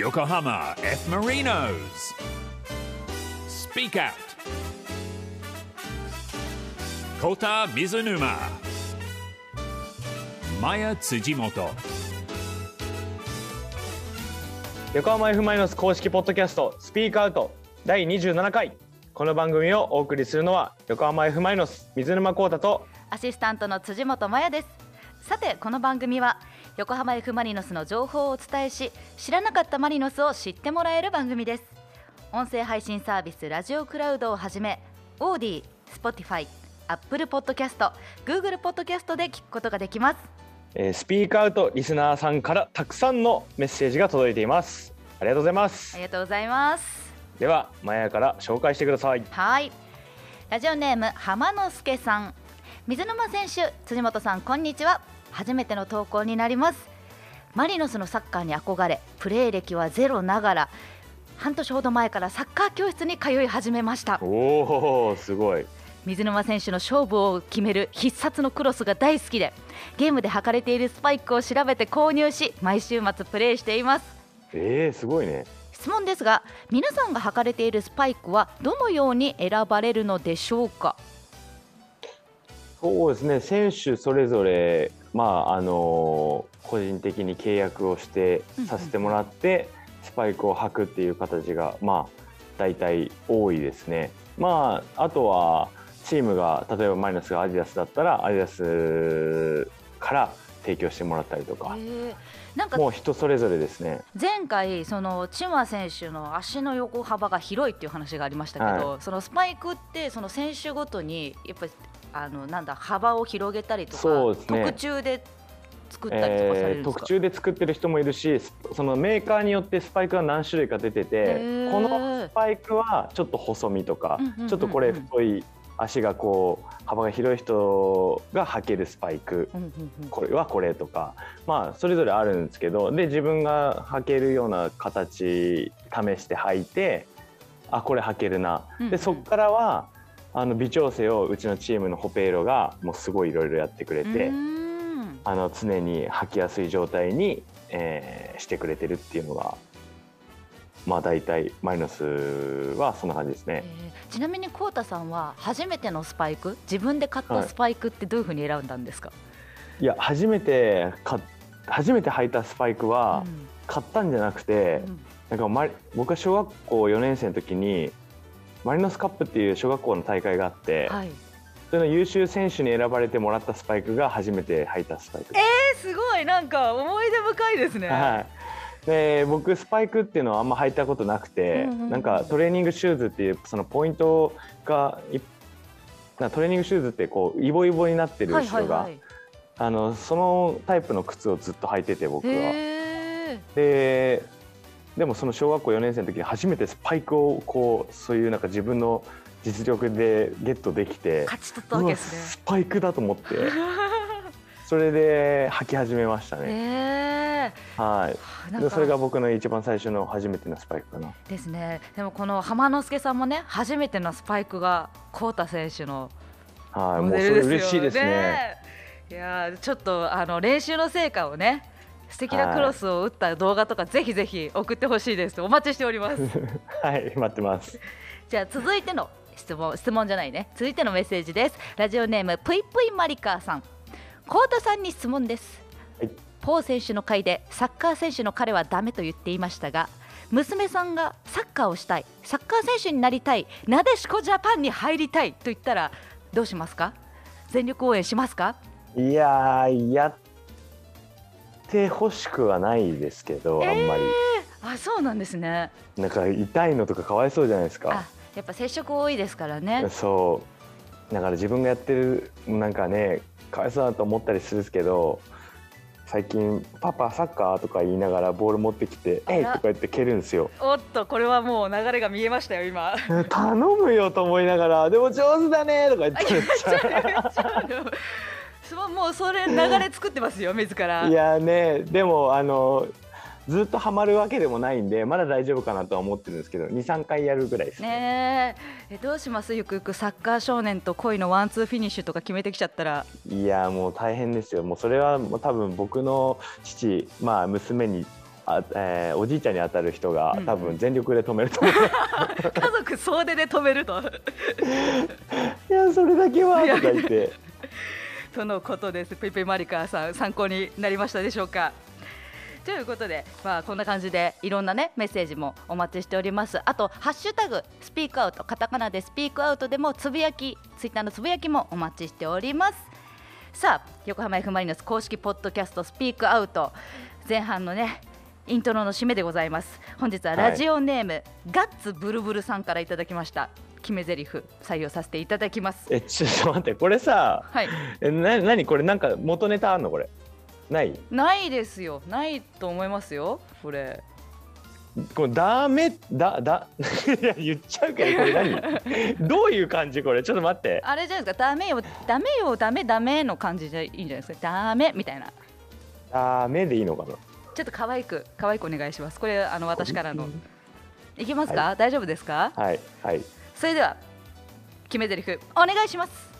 Yokohama F. Marinos. Speak Out. Kota Mizunuma. Maya Tsujimoto. 横浜 F・ マイノス公式ポッドキャストスピークアウト第27回この番組をお送りするのは横浜 F・ マイノス水沼宏太とアシスタントの辻本麻也ですさてこの番組は横浜 F・ マリノスの情報をお伝えし知らなかったマリノスを知ってもらえる番組です。音声配信サービスラジオクラウドをはじめオーディ、スポティファイ、アップルポッドキャスト、グーグルポッドキャストで聞くことができます。えースピークアウトリスナーさんからたくさんのメッセージが届いています。ありがとうございます。ありがとうございます。ではマヤから紹介してください。はい。ラジオネーム浜之助さん。水沼選手辻本さんこんにちは初めての投稿になります。マリノスのサッカーに憧れプレー歴はゼロながら半年ほど前からサッカー教室に通い始めました。おおすごい。水沼選手の勝負を決める必殺のクロスが大好きでゲームで履かれているスパイクを調べて購入し毎週末プレーしています。えー、すごいね。質問ですが皆さんが履かれているスパイクはどのように選ばれるのでしょうか？そうですね選手それぞれまああの個人的に契約をしてさせてもらって、スパイクを履くっていう形がまあ大体多いですね。まああとはチームが例えばマイナスがアディダスだったらアディダスから提供してもらったりとか、なんかもう人それぞれですね。前回そのチマ選手の足の横幅が広いっていう話がありましたけど、そのスパイクってその選手ごとにやっぱりあのなんだ幅を広げたりとか、ね。特注で作ったりとかされるんですか、えー特注で作ってる人もいるしスそのメーカーによってスパイクが何種類か出ててー。このスパイクはちょっと細身とか、うんうんうんうん。ちょっとこれ太い足がこう幅が広い人が履けるスパイク。うんうんうん。これはこれとかまあそれぞれあるんですけどで自分が履けるような形試して履いてあこれ履けるな、うんうん。でそこからはあの微調整をうちのチームのホペイロがもうすごいいろいろやってくれて。あの常に履きやすい状態に、えーしてくれてるっていうのがまあ大体マイナスはそんな感じですね。えーちなみにコウタさんは初めてのスパイク自分で買ったスパイクってどういうふうに選んだんですか、いや初めてか初めて履いたスパイクはうん買ったんじゃなくて、うんなんか僕が小学校4年生の時にマリノスカップっていう小学校の大会があって、はい、それの優秀選手に選ばれてもらったスパイクが初めて履いたスパイク。えーすごいなんか思い出深いですね。はい。で僕スパイクっていうのはあんま履いたことなくて、うんうんうんなんかトレーニングシューズっていうそのポイントがトレーニングシューズってこうイボイボになってるはい後ろが、はいはい。あのそのタイプの靴をずっと履いてて僕は。ででもその小学校4年生の時に初めてスパイクをこうそういうなんか自分の実力でゲットできて勝ち取ったわけですね。スパイクだと思って それで履き始めましたね。えはいー、なんかでそれが僕の一番最初の初めてのスパイクかな。ですね。でもこの浜之助さんもね初めてのスパイクがコウタ選手のはい、モもうそれデルですよね。嬉しいですね。いやーちょっとあの練習の成果をね素敵なクロスを打った動画とかぜひぜひ送ってほしいです。お待ちしております。はい、待ってます。じゃあ続いての質問質問じゃないね。続いてのメッセージです。ラジオネームぷいぷいマリカーさん。コウタさんに質問です、はい。ポー選手の回でサッカー選手の彼はダメと言っていましたが娘さんがサッカーをしたいサッカー選手になりたいなでしこジャパンに入りたいと言ったらどうしますか？全力応援しますか？いやー、やってほしくはないですけど、あんまり。あそうなんですねなんか痛いのとかかわいそうじゃないですあか。やっぱ接触多いですからねそう。だから自分がやってる、なんかね、かわいそうだと思ったりするんですけど。最近パパサッカーとか言いながらボール持ってきて「あらえい!」とか言って蹴るんですよ。おっとこれはもう流れが見えましたよ今頼むよと思いながら「でも上手だね」とか言ってめっちゃそうもうそれ流れ作ってますよ自ら。いやねでもあのずっとハマるわけでもないんでまだ大丈夫かなとは思ってるんですけど23回やるぐらいですね。ねえ。えどうします？ゆくゆくサッカー少年と恋のワンツーフィニッシュとか決めてきちゃったら。いやもう大変ですよ。もうそれはもう多分僕の父まあ娘にあ、えーおじいちゃんに当たる人がうんうん。多分全力で止めると思う、家族総出で止めると。いやそれだけはとか言って とのことです。ペペマリカさん参考になりましたでしょうか？ということで、まあ、こんな感じでいろんなねメッセージもお待ちしております。あと「ハッシュタグスピークアウト」カタカナでスピークアウトでもつぶやきツイッターのつぶやきもお待ちしております。さあ横浜 F・ マリノス公式ポッドキャストスピークアウト。前半のねイントロの締めでございます。本日はラジオネーム、ガッツブルブルさんからいただきました。決め台詞採用させていただきます。えちょっと待ってこれさはい。えな何これなんか元ネタあんのこれ？ない？ないですよ。ないと思いますよこれ。これダメ？だだ？いや言っちゃうけどこれ何？どういう感じこれ？ちょっと待って。あれじゃないですか。ダメよダメよダメダメの感じでいいんじゃないですか。ダメみたいな。ダメでいいのかな？ちょっと可愛く可愛くお願いします。これあの私からの。い。きますか、大丈夫ですか？はいはいそれでは決め台詞お願いします。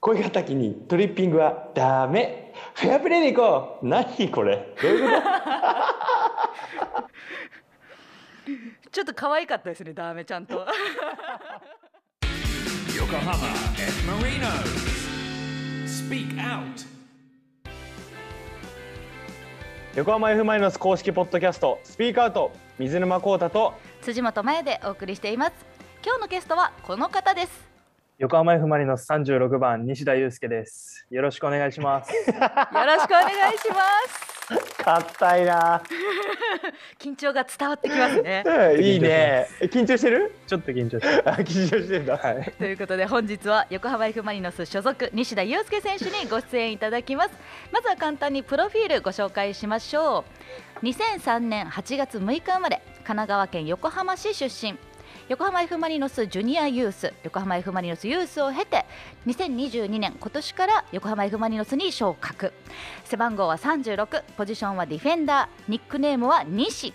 恋敵にトリッピングはダメ。フェアプレーで行こう。何これ。どういうこ ちょっと可愛かったですねダメちゃんと。Yokohama F. Marinos. Speak Out. と横浜 F・ マイノス公式ポッドキャストスピークアウト水沼宏太と辻本麻也でお送りしています今日のゲストはこの方です。横浜 F・ マリノス36番西田祐介です。よろしくお願いします。よろしくお願いします。硬いな。緊張が伝わってきますね。いいね。緊張してる？ちょっと緊張してあ緊張してんだ。はい。ということで本日は横浜 F・ マリノス所属西田祐介選手にご出演いただきます。まずは簡単にプロフィールご紹介しましょう。2003年8月6日生まれ神奈川県横浜市出身横浜 F・ マリノスジュニアユース横浜 F・ マリノスユースを経て2022年今年から横浜 F・ マリノスに昇格。背番号は36ポジションはディフェンダーニックネームは西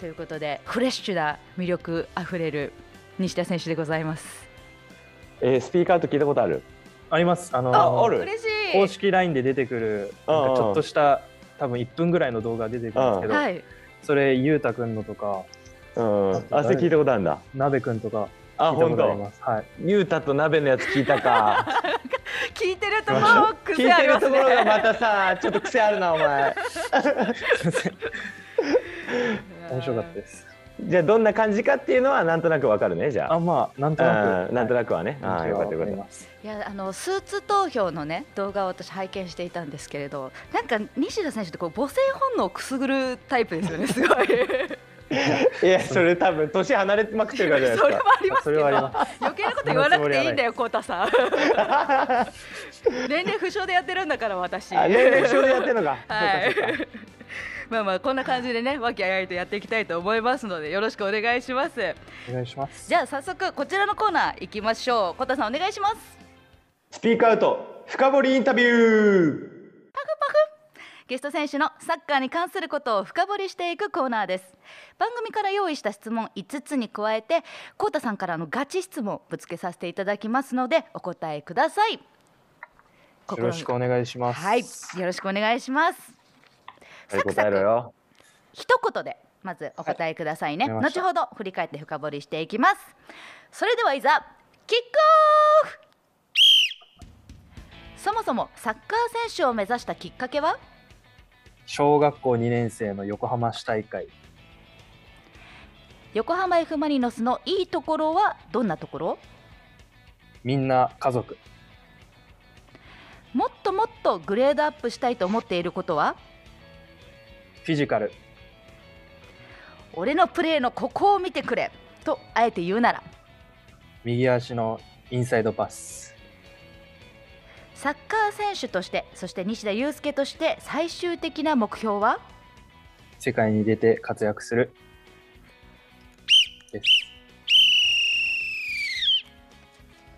ということでフレッシュな魅力あふれる西田選手でございます。えースピーカーと聞いたことある？あります。あのあある。嬉しい。公式 LINE で出てくるなんかちょっとした多分1分ぐらいの動画出てくるんですけど、はい。それゆうたくんのとかうん。あそれ聞いたことあるんだ。なべくんとかあ本聞いたことあり当ます。はい。ゆうたと鍋のやつ聞いたか。聞いてるともう聞い癖あてるりますね。ところがまたさちょっと癖あるなお前。面白かったです。じゃあどんな感じかっていうのはなんとなくわかるねじゃあ。あまあなんとなく。うんなんとなくくはね、ああよかったよかった。ます。いやあのスーツ投票のね動画を私拝見していたんですけれどなんか西田選手ってこう母性本能をくすぐるタイプですよねすごい いやそれ多分年離れてまくってるからじゃないそれですもありますけど。それはあります。余計なこと言わなくていいんだよコウタさん。年齢不詳でやってるんだから私。年齢不詳でやってるのか、はい。まあまあこんな感じでね和気あいあいとやっていきたいと思いますのでよろしくお願いします。お願いします。じゃあ早速こちらのコーナー行きましょう。コウタさんお願いします。スピークアウト深掘りインタビューゲスト選手のサッカーに関することを深掘りしていくコーナーです。番組から用意した質問5つに加えてコウタさんからのガチ質問をぶつけさせていただきますのでお答えください。よろしくお願いします。はい。よろしくお願いします。はい答えろよ。一言でまずお答えくださいね、わかりました。後ほど振り返って深掘りしていきます。それではいざキックオフ。そもそもサッカー選手を目指したきっかけは？小学校2年生の横浜市大会。横浜 F・ マリノスのいいところはどんなところ？みんな家族。もっともっとグレードアップしたいと思っていることは？フィジカル。俺のプレーのここを見てくれとあえて言うなら右足のインサイドパス。サッカー選手としてそして西田祐介として最終的な目標は？世界に出て活躍する。です。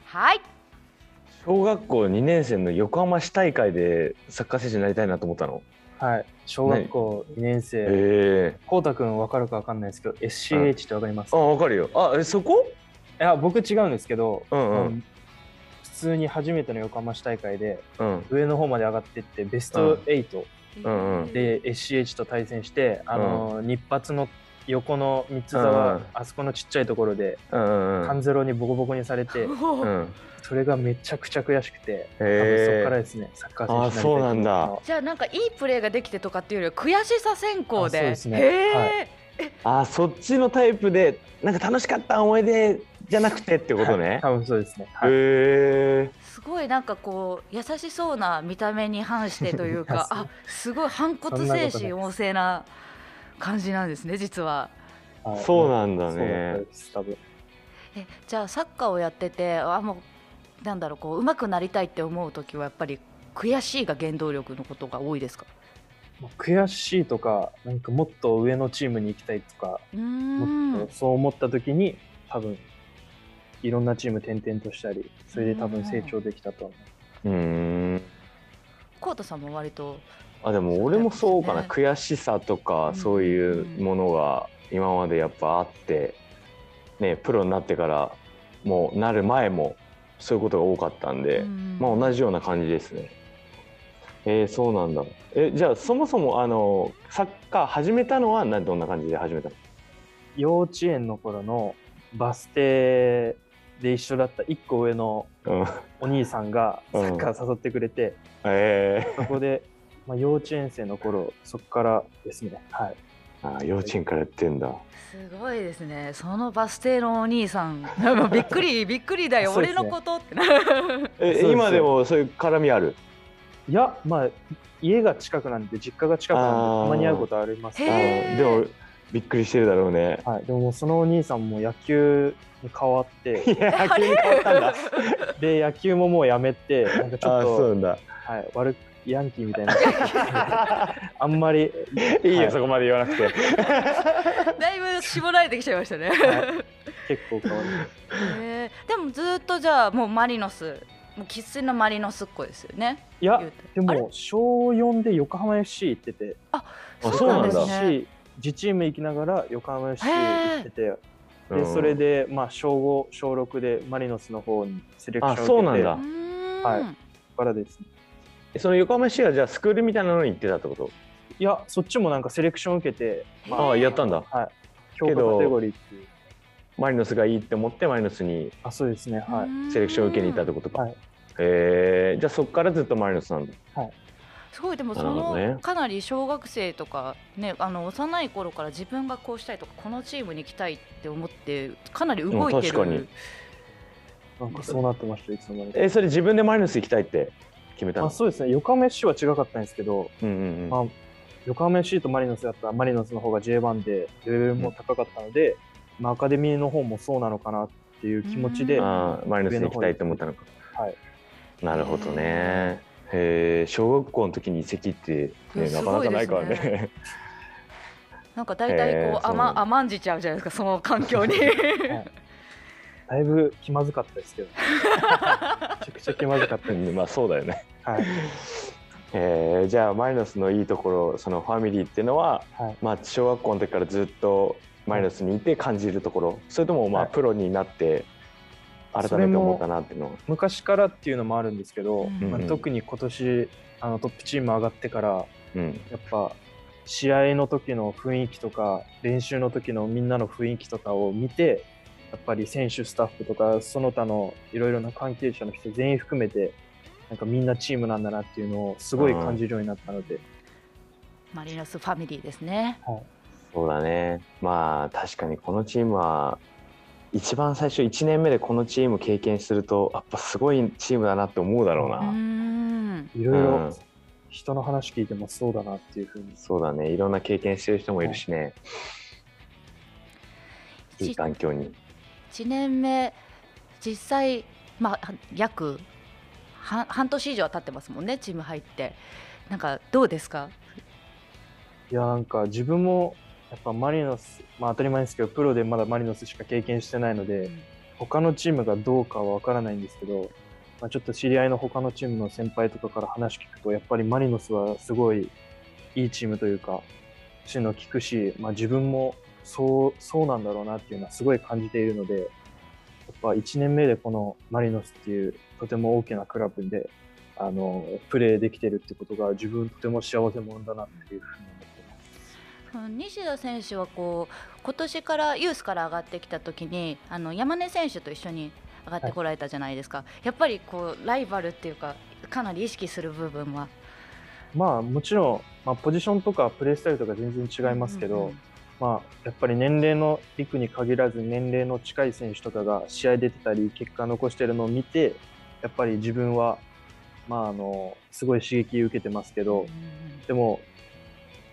はい。小学校2年生の横浜市大会でサッカー選手になりたいなと思ったの？はい。小学校2年生。ええ。こうたくん分かるか分かんないですけど、SCH って分かります、あいわかるよ。あえそこ？や、僕違うんですけど、うんうん通に初めての横浜市大会で、うん。上の方まで上がってって、ベスト8うんうん。で SCH と対戦してあの、日発の横の三つ沢、うんあそこのちっちゃいところでうんうん3ゼロにボコボコにされて、うん。それがめちゃくちゃ悔しくて、そこからですねサッカー選手になりたいあそうなんだ。じゃあなんかいいプレーができてとかっていうよりは悔しさ先行で。あそうですね。はい。あそっちのタイプでなんか楽しかった思い出じゃなくてってことたはい。ね。多分そうですね、はい。へえすごいなんかこう優しそうな見た目に反してというか あすごい反骨精神旺盛な感じなんですね実は。はい。そうなんだね。えじゃあサッカーをやっててあもうなんだろうこう上手くなりたいって思う時はやっぱり悔しいが原動力のことが多いですか？まあ悔しいとかなんかもっと上のチームに行きたいとか、うーん。もっとそう思った時に多分いろんなチーム転々としたりそれで多分成長できたと思ううーん。コウタさんも割とあでも俺もそうかな、そう悔しさとかうんそういうものが今までやっぱあって、ね、プロになってからもうなる前もそういうことが多かったんで、まあ、同じような感じですね。えー、そうなんだ。えじゃあそもそもあのサッカー始めたのはなどんな感じで始めたの？幼稚園の頃のバス停で一緒だった1個上のうん、お兄さんがサうん。ッカー誘ってくれて、え。そこで、まあ、幼稚園生の頃そこからですね。はい。ー、あ幼稚園からやってんだ。すごいですね。そのバス停のお兄さん。なんかびっくり びっくりだよ、ね。俺のことって。なえ今でもそういう絡みある？いやまあ家が近くなんで実家が近くなんであー。たまに会うことありますけど、でもびっくりしてるだろうね。はい、でももうそのお兄さんも野球に変わって。いや急に変わったんだ。で野球ももうやめてなんかちょあっとそうなんだ。はい、悪くヤンキーみたいな。あんまり。いいよ、はい。そこまで言わなくて。だいぶ絞られてきちゃいましたね、はい。結構変わるへーでもずっとじゃあもうマリノスもう生粋のマリノスっ子ですよね。いやでも小4で横浜 FC 行ってて。ああそうなんだですね自チーム行きながら横浜 FC 行っててうん。でそれでまあ小5小6でマリノスの方にセレクションあをそうなんだ。はい。からですね。その横浜市はじゃあスクールみたいなのに行ってたってこと？いやそっちもなんかセレクション受けてへーああやったんだ。はい。強けど化カテゴリーっていう。マリノスがいいって思ってマリノスにあそうですね。はい。うセレクション受けに行ったってことか、はい。へえじゃあそこからずっとマリノスなんだすごいでもそなるほどね。のかなり小学生とかねあの幼い頃から自分がこうしたいとかこのチームに行きたいって思ってかなり動いてる、うん確かに。なんかそうなってましたいつの間にか。えそれ自分でマリノス行きたいって決めたの？まあ、そうですね。横浜 FC は違かったんですけど、うんうんうん。まあ、横浜 FC とマリノスだったらマリノスの方が J1 でレベルも高かったので、まあ、アカデミーの方もそうなのかなっていう気持ちで、うん。マリノスに行きたいって思ったのか。はい、なるほどねへえ小学校の時に移籍って、ね、なかなかないからね。なんか大体こう、甘甘んじちゃうじゃないですかその環境に。だいぶ気まずかったですけど めちゃくちゃ気まずかったうでまあそうだよね。はい。えーじゃあマリノスのいいところそのファミリーっていうのは、はい。まあ、小学校の時からずっとマリノスにいて感じるところ。それともまあ、はい。プロになって改めて思ったなっていうのは。昔からっていうのもあるんですけど、うん。まあ、特に今年あのトップチーム上がってからうん。やっぱ試合の時の雰囲気とか練習の時のみんなの雰囲気とかを見てやっぱり選手スタッフとかその他のいろいろな関係者の人全員含めてなんかみんなチームなんだなっていうのをすごい感じるようになったので、マリノスファミリーですね。そうだね。まあ確かにこのチームは一番最初1年目でこのチーム経験するとやっぱすごいチームだなって思うだろうな、いろいろうん。人の話聞いてもそうだなっていうふうに。そうだね。いろんな経験してる人もいるしね、い、いち環境に。1年目実際、まあ、約半半年以上は経ってますもんねチーム入って。なんかどうですか？いやなんか自分もやっぱマリノスまあ当たり前ですけどプロでまだマリノスしか経験してないので、他のチームがどうかは分からないんですけど、まあ、ちょっと知り合いの他のチームの先輩とかから話聞くとやっぱりマリノスはすごいいいチームというかそういうのを聞くし、まあ、自分もそうそうなんだろうなっていうのはすごい感じているのでやっぱ1年目でこのマリノスっていうとても大きなクラブであのプレーできてるってことが自分とても幸せ者だなっていうふうに西田選手はこう今年からユースから上がってきた時にあの山根選手と一緒に上がってこられたじゃないですか、やっぱりこうライバルっていうかかなり意識する部分は。まあもちろん、まあ、ポジションとかプレースタイルとか全然違いますけど、うんうんまあ、やっぱり年齢の陸に限らず年齢の近い選手とかが試合出てたり結果残してるのを見てやっぱり自分は、まあ、あのすごい刺激受けてますけど、でも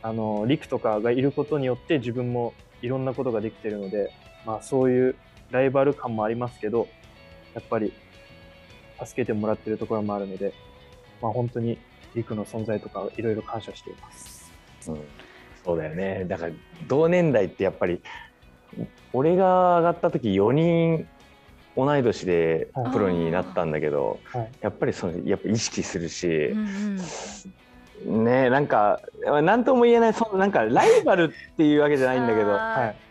あの陸とかがいることによって自分もいろんなことができてるので、まあ、そういうライバル感もありますけどやっぱり助けてもらってるところもあるので、まあ、本当に陸の存在とかいろいろ感謝しています。うん、そうだよね。だから同年代ってやっぱり俺が上がった時4人同い年でプロになったんだけど、はい。やっぱりそのやっぱ意識するしうん、うんねなんか何とも言えないそのなんかライバルっていうわけじゃないんだけど、はい。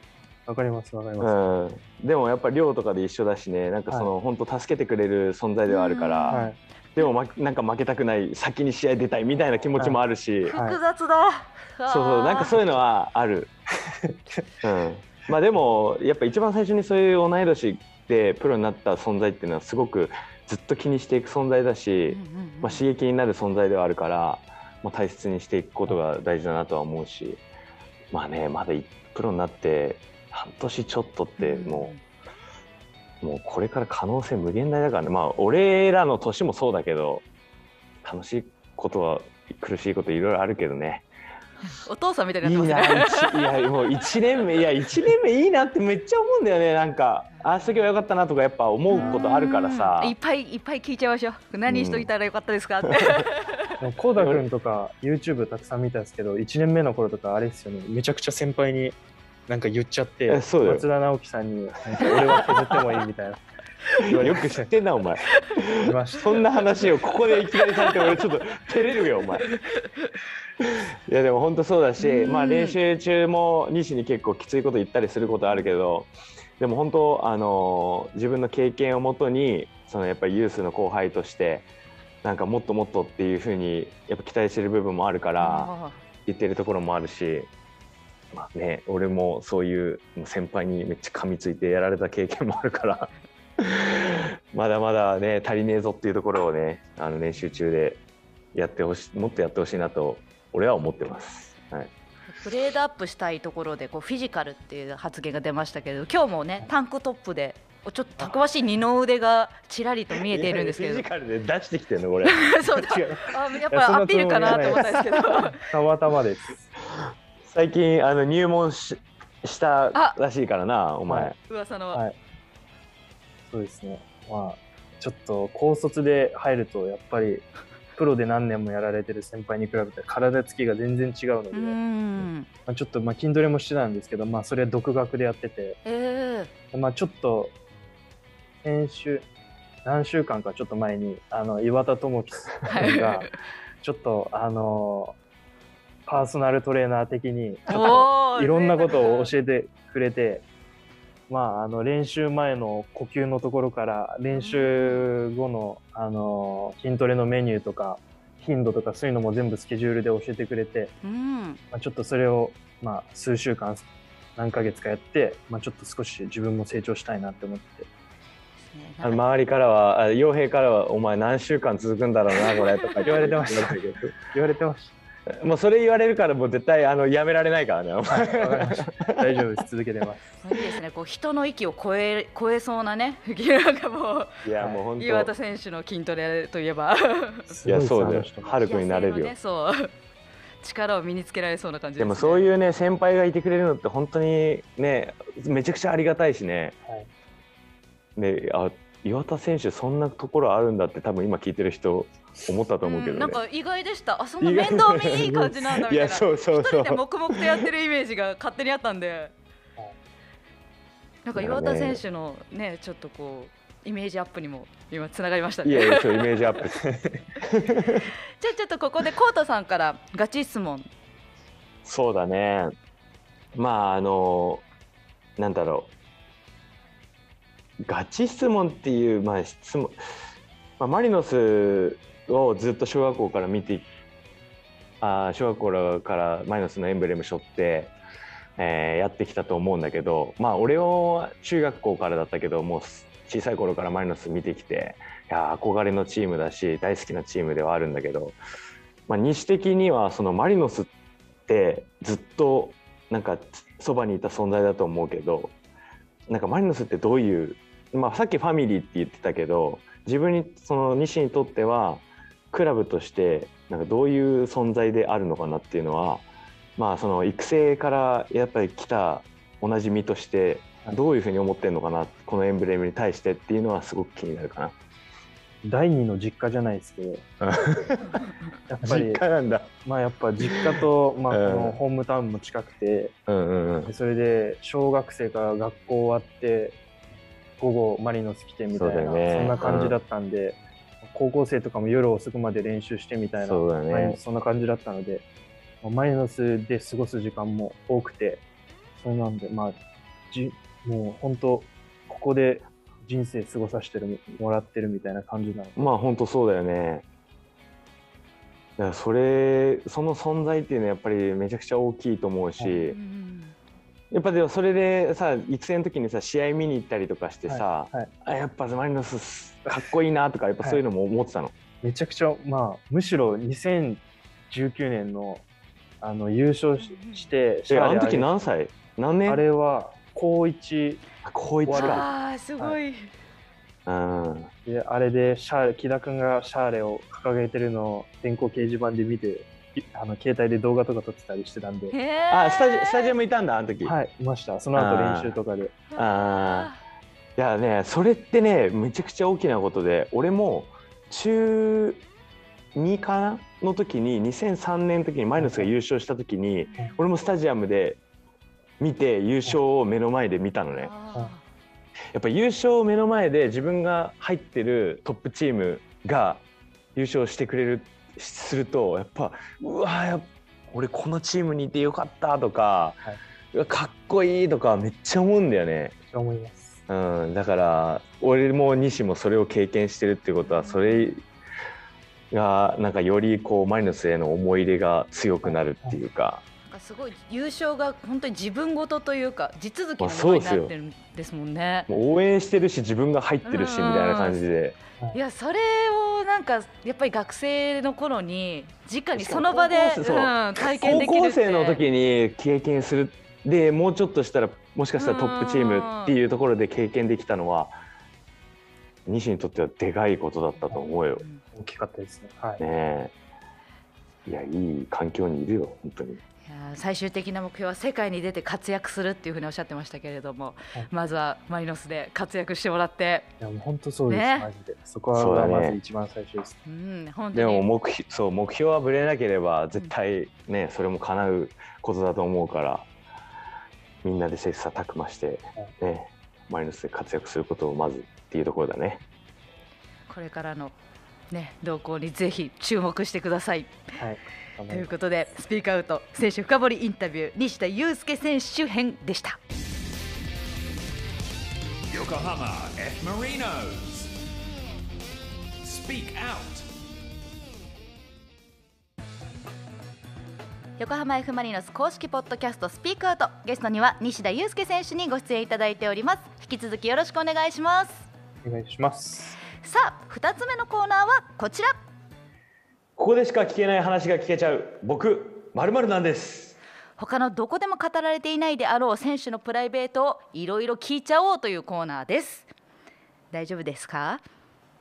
わかりますわかります。うん、でもやっぱ寮とかで一緒だしねなんかその、本当助けてくれる存在ではあるから、はい。でも、ま、なんか負けたくない先に試合出たいみたいな気持ちもあるし、はい。複雑だ、そうそうなんかそういうのはある、うん、まあでもやっぱ一番最初にそういう同い年でプロになった存在っていうのはすごくずっと気にしていく存在だし、まあ、刺激になる存在ではあるから、まあ、大切にしていくことが大事だなとは思うしまあねまだいプロになって半年ちょっとってもう、もうこれから可能性無限大だからね。まあ俺らの年もそうだけど楽しいことは苦しいこといろいろあるけどね。お父さんみたいになってなますね。一いやもう1年目いや1年目いいなってめっちゃ思うんだよね。なんかああしとけばよかったなとかやっぱ思うことあるからさ。うん。いっぱいいっぱい聞いちゃいましょう。何しといたらよかったですかって、コウダ君とか YouTube たくさん見たんですけど1年目の頃とかあれですよね。めちゃくちゃ先輩になんか言っちゃって松田直樹さんに俺は削ってもいいみたいな。よく知ってんなお前。そんな話をここでいきなりされて俺ちょっと照れるよお前。いやでも本当そうだし、うん。まあ練習中も西に結構きついこと言ったりすることあるけどでも本当あの自分の経験をもとにそのやっぱりユースの後輩としてなんかもっともっとっていうふうにやっぱ期待してる部分もあるからあ言ってるところもあるし、まあね、俺もそういう先輩にめっちゃ噛みついてやられた経験もあるから まだまだね足りねえぞっていうところをねあの練習中でやってほしいもっとやってほしいなと俺は思ってます。はいグレードアップしたいところでこうフィジカルっていう発言が出ましたけど今日もねタンクトップでちょっとたくましい二の腕がちらりと見えているんですけど。フィジカルで出したしてんのこれ。そうだ。あやっぱアピールかなと思ったんですけど。たまたまです。最近あの入門ししたあらしいからなお前、はい。噂の、はい。そうですね。まあちょっと高卒で入るとやっぱりプロで何年もやられてる先輩に比べて体つきが全然違うので、うーん。まあ、ちょっとまあ筋トレもしてたんですけど、まあ、それは独学でやってて、えー、まあ、ちょっと先週何週間かちょっと前にあの岩田智樹さんがちょっとあのパーソナルトレーナー的にちょっといろんなことを教えてくれて、まあ、あの練習前の呼吸のところから練習後のあの筋トレのメニューとか頻度とかそういうのも全部スケジュールで教えてくれて、うん。まあ、ちょっとそれを、まあ、数週間何ヶ月かやって、まあ、ちょっと少し自分も成長したいなって思ってあの周りからはあ傭兵からは「お前何週間続くんだろうなこれ」とか言われて。ました。言われてまし もうそれ言われるからもう絶対あのやめられないからね。大丈夫です。続けてます。いいですね。こう人の域を超え超えそうなねなんかもういやもう本当。岩田選手の筋トレといえば。いやそうだよ。ハルくんになれるよ、ねそう。力を身につけられそうな感じです、ね、でもそういうね先輩がいてくれるのって本当にねめちゃくちゃありがたいしね。はいであ岩田選手そんなところあるんだって多分今聞いてる人思ったと思うけどね、んなんか意外でした。あそんな面倒見いい感じなんだみたいな。いやそうそうそう。一人で黙々とやってるイメージが勝手にあったんで。なんか岩田選手のねちょっとこうイメージアップにも今つながりましたね。いやいやそうイメージアップ。じゃあちょっとここでコウタさんからガチ質問。そうだね。まああのなんだろうガチ質問っていう、まあ、質問、まあ、マリノスをずっと小学校から見てあ小学校からマリノスのエンブレム背負って、えーやってきたと思うんだけどまあ俺は中学校からだったけどもう小さい頃からマリノス見てきていや憧れのチームだし大好きなチームではあるんだけど、まあ、西的にはそのマリノスってずっとなんかそばにいた存在だと思うけどなんかマリノスってどういう、まあ、さっきファミリーって言ってたけど自分にその西にとってはクラブとしてなんかどういう存在であるのかなっていうのはまあその育成からやっぱり来た同じ身としてどういうふうに思ってるのかなこのエンブレムに対してっていうのはすごく気になるかな。第二の実家じゃないですけど、やっぱり、なんだ。まあやっぱ実家と、まあこうんのホームタウンも近くて、うんうんうんで。それで小学生から学校終わって、午後マリノス来てみたいな、そ,、ね。んな感じだったんで、高校生とかも夜遅くまで練習してみたいな、そうだね。そんな感じだったので、まあマリノスで過ごす時間も多くて、それなんで、まあ、じもう本当、ここで人生過ごさせてるもらってるみたいな感じなので、まあ本当そうだよね。だからそれその存在っていうのはやっぱりめちゃくちゃ大きいと思うし、うんやっぱでもそれでさ育成の時にさ試合見に行ったりとかしてさ、はいはい。あやっぱマリノスかっこいいなとかやっぱそういうのも思ってたの？めちゃくちゃ、まあ、むしろ2019年のあの優勝しして、えあの時シャーレ何歳？何年？あれは高1高一か。ああすごい、うん。で、あれでシャーレ、木田君がシャーレを掲げてるのを電光掲示板で見て、いあの携帯で動画とか撮ってたりしてたんで、あスタジスタジアムいたんだあの時。はい、いました。その後練習とかで。あいやねそれってねめちゃくちゃ大きなことで俺も中2かなの時に2003年の時にマリノスが優勝した時に俺もスタジアムで見て優勝を目の前で見たのね。あやっぱ優勝を目の前で自分が入ってるトップチームが優勝してくれるするとやっぱうわやっ俺このチームにいてよかったとか、はいかっこいいとかめっちゃ思うんだよね。思います。うん、だから俺も西もそれを経験してるってことはそれがなんかよりこうマリノスへの思い入れが強くなるっていうかなんかすごい優勝が本当に自分ごとというか地続きのあものにそうですよなってるんですもんね。もう応援してるし自分が入ってるしみうんたいな感じでいやそれをなんかやっぱり学生の頃に直にその場で、高校生そううん、体験で高きるって校生の時に経験するでもうちょっとしたらもしかしたらトップチームっていうところで経験できたのは西にとってはでかいことだったと思うよう。ん大きかったですね。はい。ねえいやいい環境にいるよ本当に。最終的な目標は世界に出て活躍するっていうふうにおっしゃってましたけれども、はい。まずはマリノスで活躍してもらって、いや、もう本当そうです、ね。マジで。そこはまず一番最初です。うん、本当でもに目標そう目標はぶれなければ絶対ね、それも叶うことだと思うからみんなで切磋琢磨して、ね、マリノスで活躍することをまずっていうところだね。これからの、ね、動向にぜひ注目してください。はい。ということでスピークアウト選手深掘りインタビュー西田祐介選手編でした。Yokohama F. Marinos. Speak Out. 横浜 F・ マリノス公式ポッドキャストスピークアウトゲストには西田祐介選手にご出演いただいております引き続きよろしくお願いしますお願いします。さあ二つ目のコーナーはこちらここでしか聞けない話が聞けちゃう僕まるなんです。他のどこでも語られていないであろう選手のプライベートをいろいろ聞いちゃおうというコーナーです大丈夫ですか？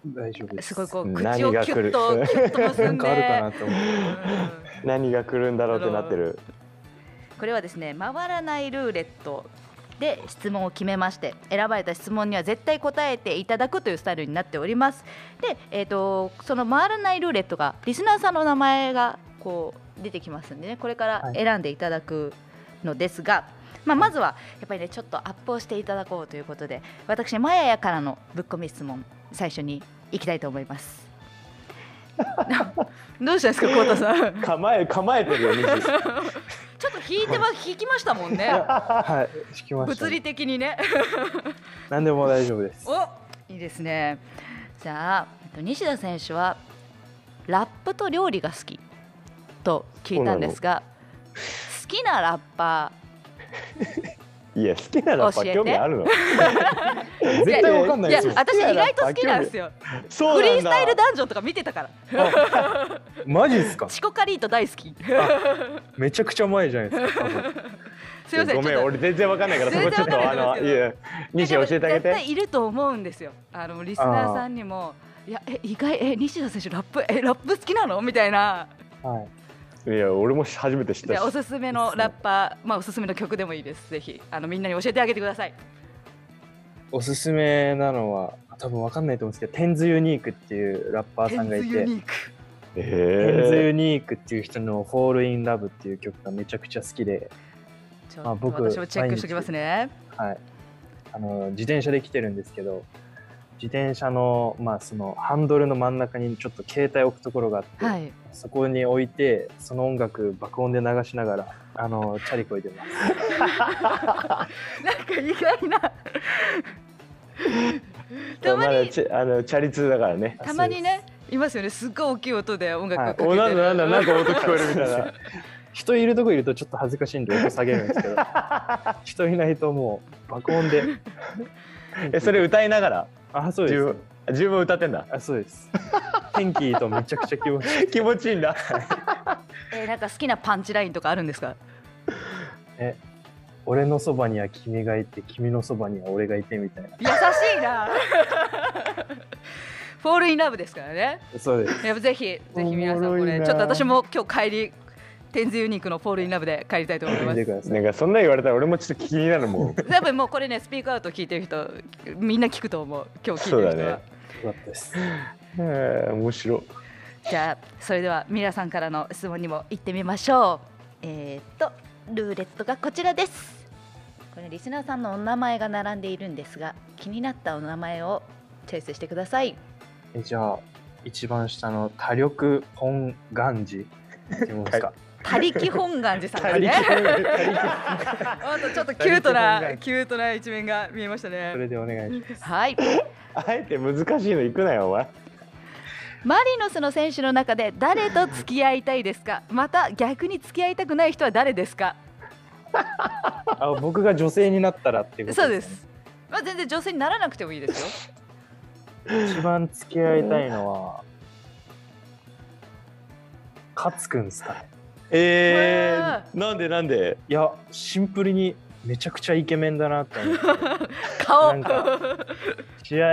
大丈夫です。すごいこう口何が来るをキュッとキュッと結でなんんかあるかなと思って。うん何が来るんだろうってなってる。これはですね回らないルーレットで質問を決めまして選ばれた質問には絶対答えていただくというスタイルになっております。で、えー、とその回らないルーレットがリスナーさんの名前がこう出てきますんでねこれから選んでいただくのですが、まあ、まずはやっぱりねちょっとアップをしていただこうということで私マヤヤからのぶっ込み質問最初にいきたいと思います。どうしたんですかコウタさん。構え構えてるよ西。ちょっと引いてま引きましたもんね。はい、聞きました、物理的にね。何でも大丈夫です。おいいですね。じゃあえっと西田選手はラップと料理が好きと聞いたんですが好きなラッパ いや好きなラッ興味あるの。絶対わかんないですよ。ーいや。私意外と好きなんですよ。そうなんだフリースタイルダンジョンとか見てたから。マジですか？チコカリート大好き。めちゃくちゃ前じゃないですか。すいませんごめん俺全然わかんないからそこちょっとあのいや西教えてあげ絶対ていると思うんですよ。あのリスナーさんにもいやえ意外え西田選手ラップえラップ好きなの？みたいな。はい。いや俺も初めて知ったし。じゃあおすすめのラッパーまあおすすめの曲でもいいです。ぜひ。あのみんなに教えてあげてください。おすすめなのは、多分わかんないと思うんですけど、テンズユニークっていうラッパーさんがいて、テンズユニーク。テンズえユニークっていう人の Fall in Love っていう曲がめちゃくちゃ好きで、ちょっとまあ僕私もチェックしておきますね。はい。あの、自転車で来てるんですけど、自転車の、まあそのハンドルの真ん中にちょっか携帯置くところがあって、はい。そこに置いて、その音楽爆音で流しながら、あの、チャリこいでます。なんか意外な。たまにチあのチャリ通だからね。たまにねいますよね。すっごい大きい音で音楽はいかけてる、おなんだなんだなんか音聞こえるみたいな。人いるとこいるとちょっと恥ずかしいんで音下げるんですけど。人いないともう爆音で。えそれ歌いながら？あそうです。自分自分歌ってんだ。あそうです。天気いいとめちゃくちゃ気持ちいい。気持ちいいんだ。えーなんか好きなパンチラインとかあるんですか？え俺のそばには君がいて君のそばには俺がいてみたいな。優しいな。フォールインラブですからね。そうです。やっぱぜひぜひ皆さんこれちょっと私も今日帰りテンズユニークの Fall in Love で帰りたいと思います。なんかそんな言われたら俺もちょっと気になるもん。多分もうこれねスピークアウト聞いてる人みんな聞くと思う今日聞いてる人は、そうだね。よかったです。へえ面白い。じゃあそれでは皆さんからの質問にも行ってみましょう。えー、っとルーレットがこちらです。これリスナーさんのお名前が並んでいるんですが気になったお名前を。チョイスしてくださいえじゃあ一番下の多力本願寺。って言うんですか他力本願寺さんが他ね力あとちょっとキュートなキュートな一面が見えましたそねれでお願いします。はい。あえて難しいの行くなよお前。マリノスの選手の中で誰と付き合いたいですか？また逆に付き合いたくない人は誰ですか？あ僕が女性になったらっていうことそうでです。す、まあ、全然女性にならなくてもいいですよ。一番付き合いたいのは勝くんですかねえー、なんでなんで？いやシンプルにめちゃくちゃイケメンだなって思って。顔。なんか試合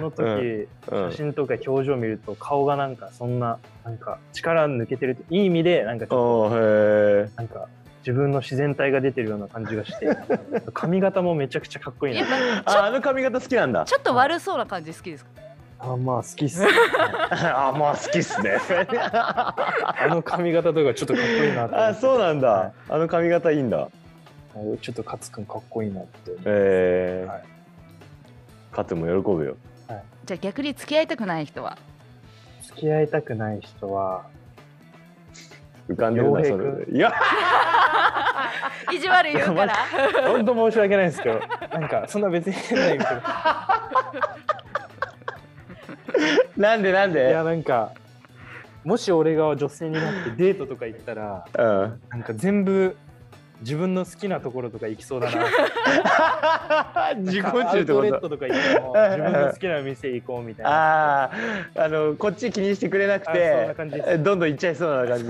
の時、うん。写真とか表情見ると顔がなんかそんななんか力抜けてるいい意味でなんかちょっとなんか自分の自然体が出てるような感じがして 髪型もめちゃくちゃかっこいいやなああの髪型好きなんだ。ちょっと悪そうな感じ好きですか？あまあ好きっすあまあ好きっすね。あの髪型とかちょっとかっこいいなって思って。あそうなんだ、はあの髪型いいんだ。いちょっと勝くんかっこいいなって。えー。はい。も喜ぶよ。じゃあ逆に付き合いたくない人は？付き合いたくない人は浮かんでるなそ君れ。いや。意地悪言うから。本当申し訳ないですけど。なんかそんな別に変ないけど なんでなんいでやなんかもし俺が女性になってデートとか行ったらうん。なんか全部自分の好きなところとか行きそうだな。自己中ってこと？アウトレットとか行っても自分の好きな店行こうみたいな。あああのこっち気にしてくれなくあそんなて感じどんどん行っちゃいそうな感じ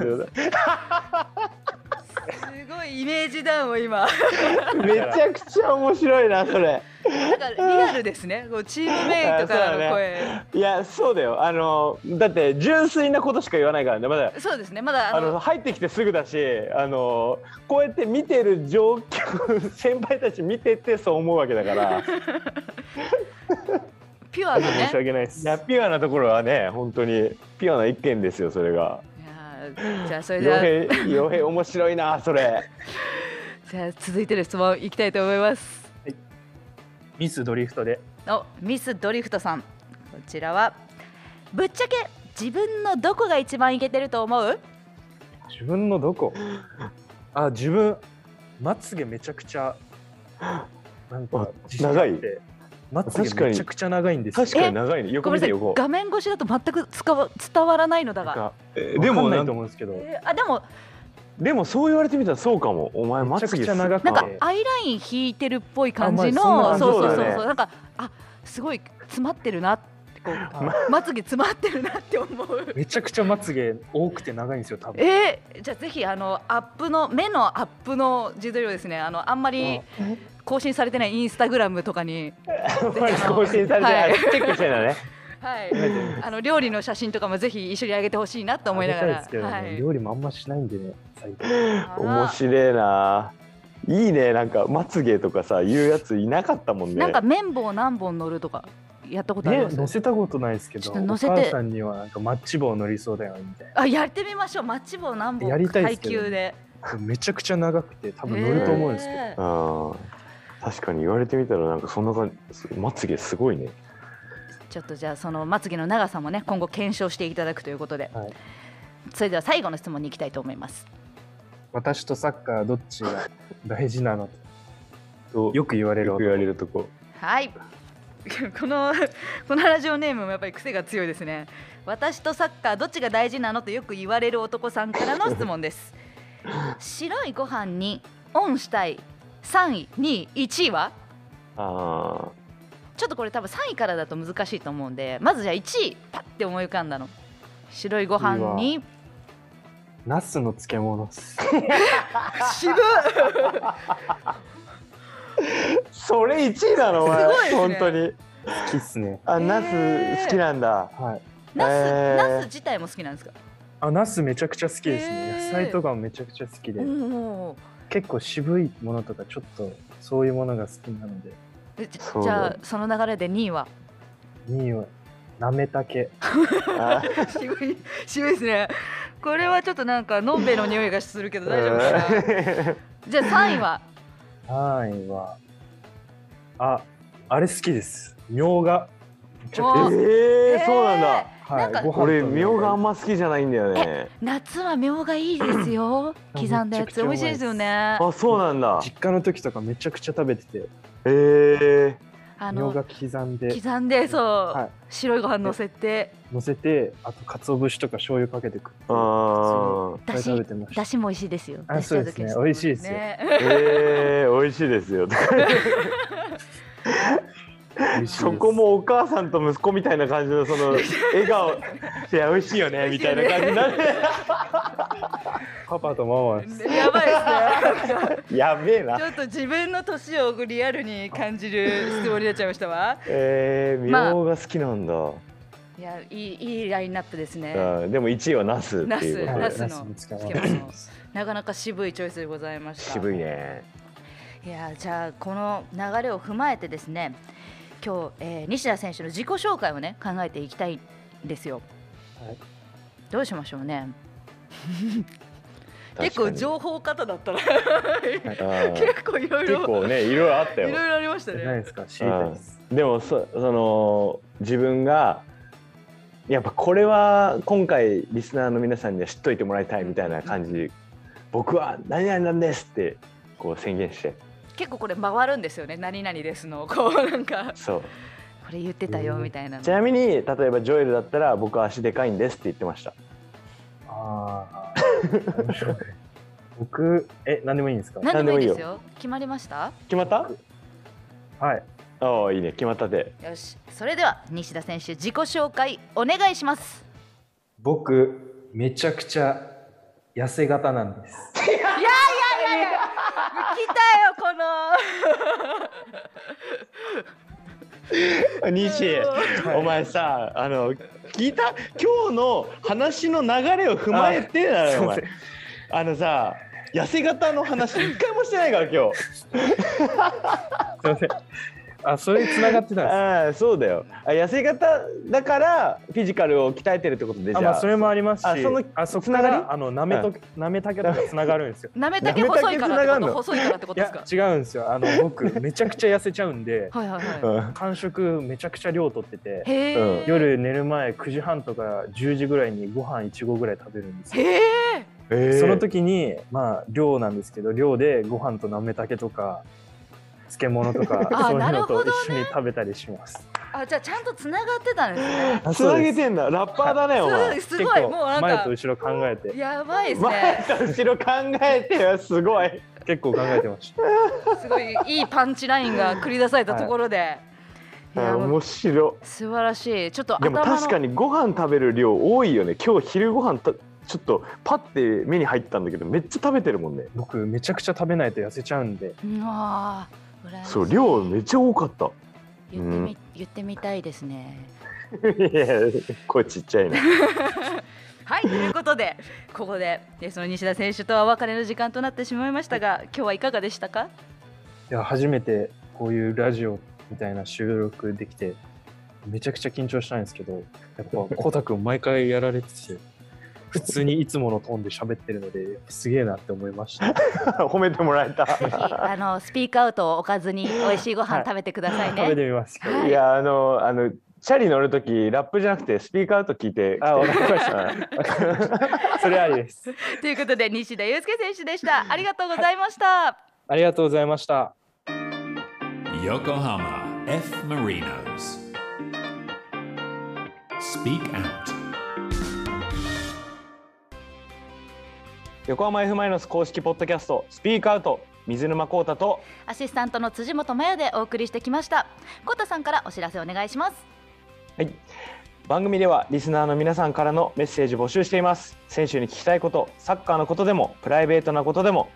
ごいイメージダウンを今。めちゃくちゃ面白いなそれ。なんかリアルですね。こうチームメイトからの声。いやそうだよ。あのだって純粋なことしか言わないからね。まだそうですね。まだあの入ってきてすぐだしあのこうやって見てる状況先輩たち見ててそう思うわけだから。ピュアなね。申し訳ないです。いやピュアなところはね本当にピュアな一件ですよそれがじゃあそれでは。傭兵面白いなそれ。じゃあ続いての質問いきたいと思います。ミスドリフトで。おミスドリフトさん。こちらはぶっちゃけ自分のどこが一番イケてると思う？自分のどこ？あ自分まつげめちゃくちゃなんかあ自信あっ長い。てまつ確かに。げめちゃくちゃ長いんですよ。確かに長いね。横見て横。画面越しだと全く伝わ伝わらないのだが。えでもないでもなんと思うんですけど、えーあでも。でもそう言われてみたらそうかも。お前まつげ長くて。なんかアイライン引いてるっぽい感じの、あまあそうそうそう。そうなんかあすごい詰まってるなってこうまつげ詰まってるなって思う。めちゃくちゃまつげ多くて長いんですよ多分。え？ー、じゃあぜひあのアップの目のアップの自撮りをですねあのあんまり更新されてないインスタグラムとかに、更新されてはい。チェックしてんだね。はい、あの料理の写真とかもぜひ一緒に上げてほしいなと思いながら。ね、はい、料理もあんましないんでね最近。面白いな。いいね。なんかまつげとかさ言うやついなかったもんね。なんか綿棒何本乗るとかやったことありねます、乗せたことないですけど、乗せて。母さんにはなんかマッチ棒乗りそうだよみたいな。あやってみましょう。マッチ棒何本やりたいで階すけど級で。めちゃくちゃ長くて多分乗ると思うんですけど、へー。うん確かに言われてみたらなんかそんな感じまつげすごいね。ちょっとじゃあそのまつげの長さもね今後検証していただくということで、はい。それでは最後の質問に行きたいと思います。私とサッカーどっちが大事なのととよく言われるよく言われるとこはい。この このラジオネームもやっぱり癖が強いですね。私とサッカーどっちが大事なのとよく言われる男さんからの質問です。白いご飯にオンしたい3位2位1位は？あちょっとこれ多分3位からだと難しいと思うんでまずじゃあ1位パッて思い浮かんだの。白いご飯に？ナスの漬物っす。渋それ1位なの？お前すごいね。本当に。好きっすね。あナス好きなんだ。はい。ナス、えー。ナス自体も好きなんですか？あナスめちゃくちゃ好きですね、へー。野菜とかもめちゃくちゃ好きで、おー結構渋いものとかちょっとそういうものが好きなので。えじそう。じゃあその流れで2位は？2位はなめたけ。あ 渋い渋いですね。これはちょっとなんかのんべえの匂いがするけど大丈夫かな。じゃあ3位は？3位はああれ好きです。みょうが。めちゃくちゃあ好き。えー、そうなんだはい。俺みょうがあんま好きじゃないんだよね。夏はみょうがいいですよ。あ 刻んだやつ。美味しいですよね。あそうなんだ。実家の時とかめちゃくちゃ食べてて。えー、あのみょうが刻んで。刻んでそう、はい。白いご飯乗せて。乗せてあと鰹節とか醤油かけて食って。あー。いっぱい食べてました。だしも美味しいですよ。あそうですね。美味しいですよ。ね。えー、美味しいですよ そこもお母さんと息子みたいな感じのその 笑顔。いや美味しいよね みたいな感じになって パパとママやばいですね。やべえな。ちょっと自分の年をリアルに感じる質問になっちゃいましたわ。えー、みょうが好きなんだ、いやいいいいラインナップですね。あでも1位はナスっていうことで。ナスの。ナスに使わ漬物なかなか渋いチョイスでございました。渋いね。いやじゃあこの流れを踏まえてですね今日、えー西田選手の自己紹介をね考えていきたいんですよ、はい。どうしましょうね。結構情報型だったら 結構いろいろ結構ねいろいろあったよ。いろいろありましたないねですか？知りたいです。でもそその自分がやっぱこれは今回リスナーの皆さんには知っといてもらいたいみたいな感じ。僕は何々なんですってこう宣言して結構これ回るんですよね。何々ですの。こうなんか。そう。これ言ってたよみたいなの。ちなみに例えばジョエルだったら僕は足でかいんですって言ってました。ああ面白い。僕え何でもいいんですか？何でもいいです何よ。決まりました？決まった？はい。ああいいね。決まったで。よし。それでは西田選手自己紹介お願いします。僕めちゃくちゃ痩せ型なんですいやいやいやいや来たよこの。西お前さあの聞いた？今日の話の流れを踏まえてだよお前。あのさ痩せ型の話一回もしてないから今日。すいませんあそれに繋がってたんです ああそうだよ。あ痩せ型だからフィジカルを鍛えてるってことでじゃああまあ。それもありますしあそのあそこつながらあのなめとなめたけとか つながるんですよ。なめたけ細いからってこと？細いからってこいとですか？や違うんですよ。あの僕めちゃくちゃ痩せちゃうんではいはいはうん。間食めちゃくちゃ量取ってて夜寝る前9時半とか10時ぐらいにご飯1合ぐらい食べるんですよ。へええー。その時にまあ量なんですけど量でご飯となめたけとか漬物とか あそういうなるほどね。のと一緒に食べたりします。あじゃあちゃんとつながってたんですね。つなげてんだ。ラッパーだねお前。すすごい。もうなんか前と後ろ考えて。やばいです前ねと後ろ考えてよすごい。結構考えてました。すごいいいパンチラインが繰り出されたところで、い、やもう面白素晴らしい。ちょっとでも確かにご飯食べる量多いよね。今日昼ご飯たちょっとパッて目に入ったんだけどめっちゃ食べてるもんね。僕めちゃくちゃ食べないと痩せちゃうんで。うわーそう量めっちゃ多かった。言ってみ、言ってみたいですね。いや声ちっちゃいね はいということでここででその西田選手とはお別れの時間となってしまいましたが今日はいかがでしたか？いや初めてこういうラジオみたいな収録できてめちゃくちゃ緊張したんですけどやっぱコ太君毎回やられてて普通にいつものトーンで喋ってるのですげえなって思いました。褒めてもらえたあのスピークアウトをおかずに美味しいご飯食べてくださいね、食べてみます。はいいやあのあのチャリ乗るときラップじゃなくてスピーカーアウト聞いてあ、わかりました。それありです。ということで西田祐介選手でしたありがとうございました、ありがとうございました。Yokohama F. Marinos. Speak Out. 横浜 F マイノス公式ポッドキャストスピークアウト水沼宏太とアシスタントの辻本麻也でお送りしてきました。コタさんからお知らせお願いします。はい。番組ではリスナーの皆さんからのメッセージ募集しています。選手に聞きたいことサッカーのことでもプライベートなことでも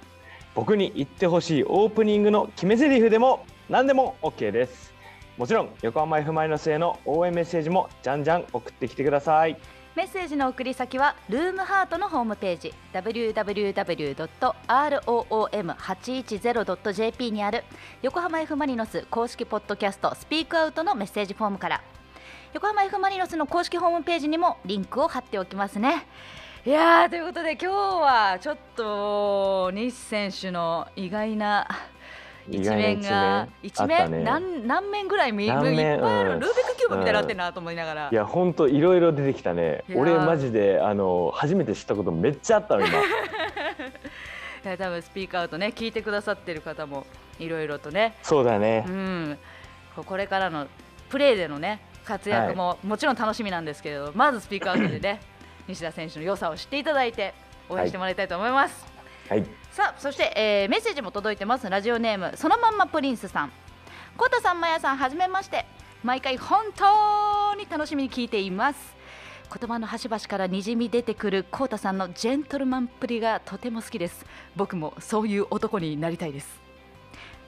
僕に言ってほしいオープニングの決め台詞でも何でも OK です。もちろん横浜 F マイノスへの応援メッセージもじゃんじゃん送ってきてくださいメッセージの送り先はルームハートのホームページ www.room810.jp にある。横浜 F・ マリノス公式ポッドキャストスピークアウトのメッセージフォームから。横浜 F・ マリノスの公式ホームページにもリンクを貼っておきますね。いやーということで今日はちょっと西選手の意外な一面が一面。ね。何何面ぐらい見いっぱい何面ある、うん。ルービックキューブみたいになってんなと思いながら、いやほんといろいろ出てきたね。俺マジであの初めて知ったことめっちゃあったの今。いや多分スピークアウトね聞いてくださってる方もいろいろとね、そうだね。うん、ここれからのプレーでのね活躍ももちろん楽しみなんですけれど、まずスピークアウトでね 西田選手の良さを知っていただいて応援してもらいたいと思います。はいさあそして、えーメッセージも届いてます。ラジオネームそのまんまプリンスさん。コタさんまやさんはじめまして。毎回本当に楽しみに聞いています。言葉の端々からにじみ出てくるコウタさんのジェントルマンっぷりがとても好きです。僕もそういう男になりたいです。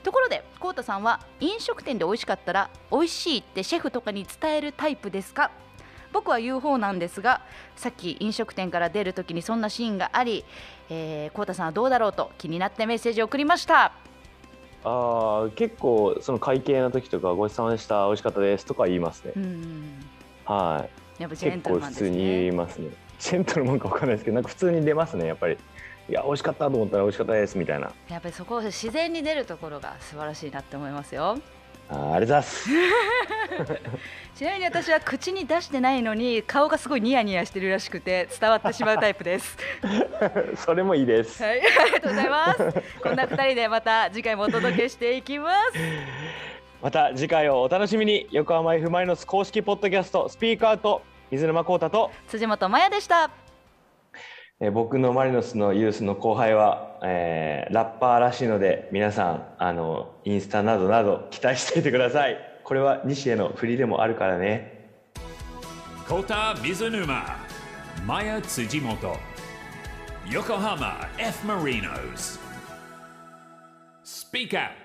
ところでコウタさんは飲食店で美味しかったら美味しいってシェフとかに伝えるタイプですか？僕は言う方なんですがさっき飲食店から出るときにそんなシーンがあり、えー、コウタさんはどうだろうと気になってメッセージを送りました。あー結構その会計の時とかごちそうさまでした美味しかったですとか言いますね。うんはい。やっぱジェン結トルマンです構普通に言いねますね。ジェントルマンかわかんないですけどなんか普通に出ますねやっぱり。いや美味しかったと思ったら美味しかったですみたいな。やっぱりそこを自然に出るところが素晴らしいなって思いますよあーありがとうございます ちなみに私は口に出してないのに顔がすごいニヤニヤしてるらしくて伝わってしまうタイプです それもいいですはい、ありがとうございます。こんな二人でまた次回もお届けしていきます。また次回をお楽しみに横浜 F・ マイノス公式ポッドキャストスピークアウト水沼宏太と、辻本麻也でした。えー僕のマリノスのユースの後輩は、えーラッパーらしいので皆さんあのインスタなどなど期待していてくださいこれは西への振りでもあるからね Kota Mizunuma, Maya Tsujimoto, Yokohama F. Marinos. Speak Out.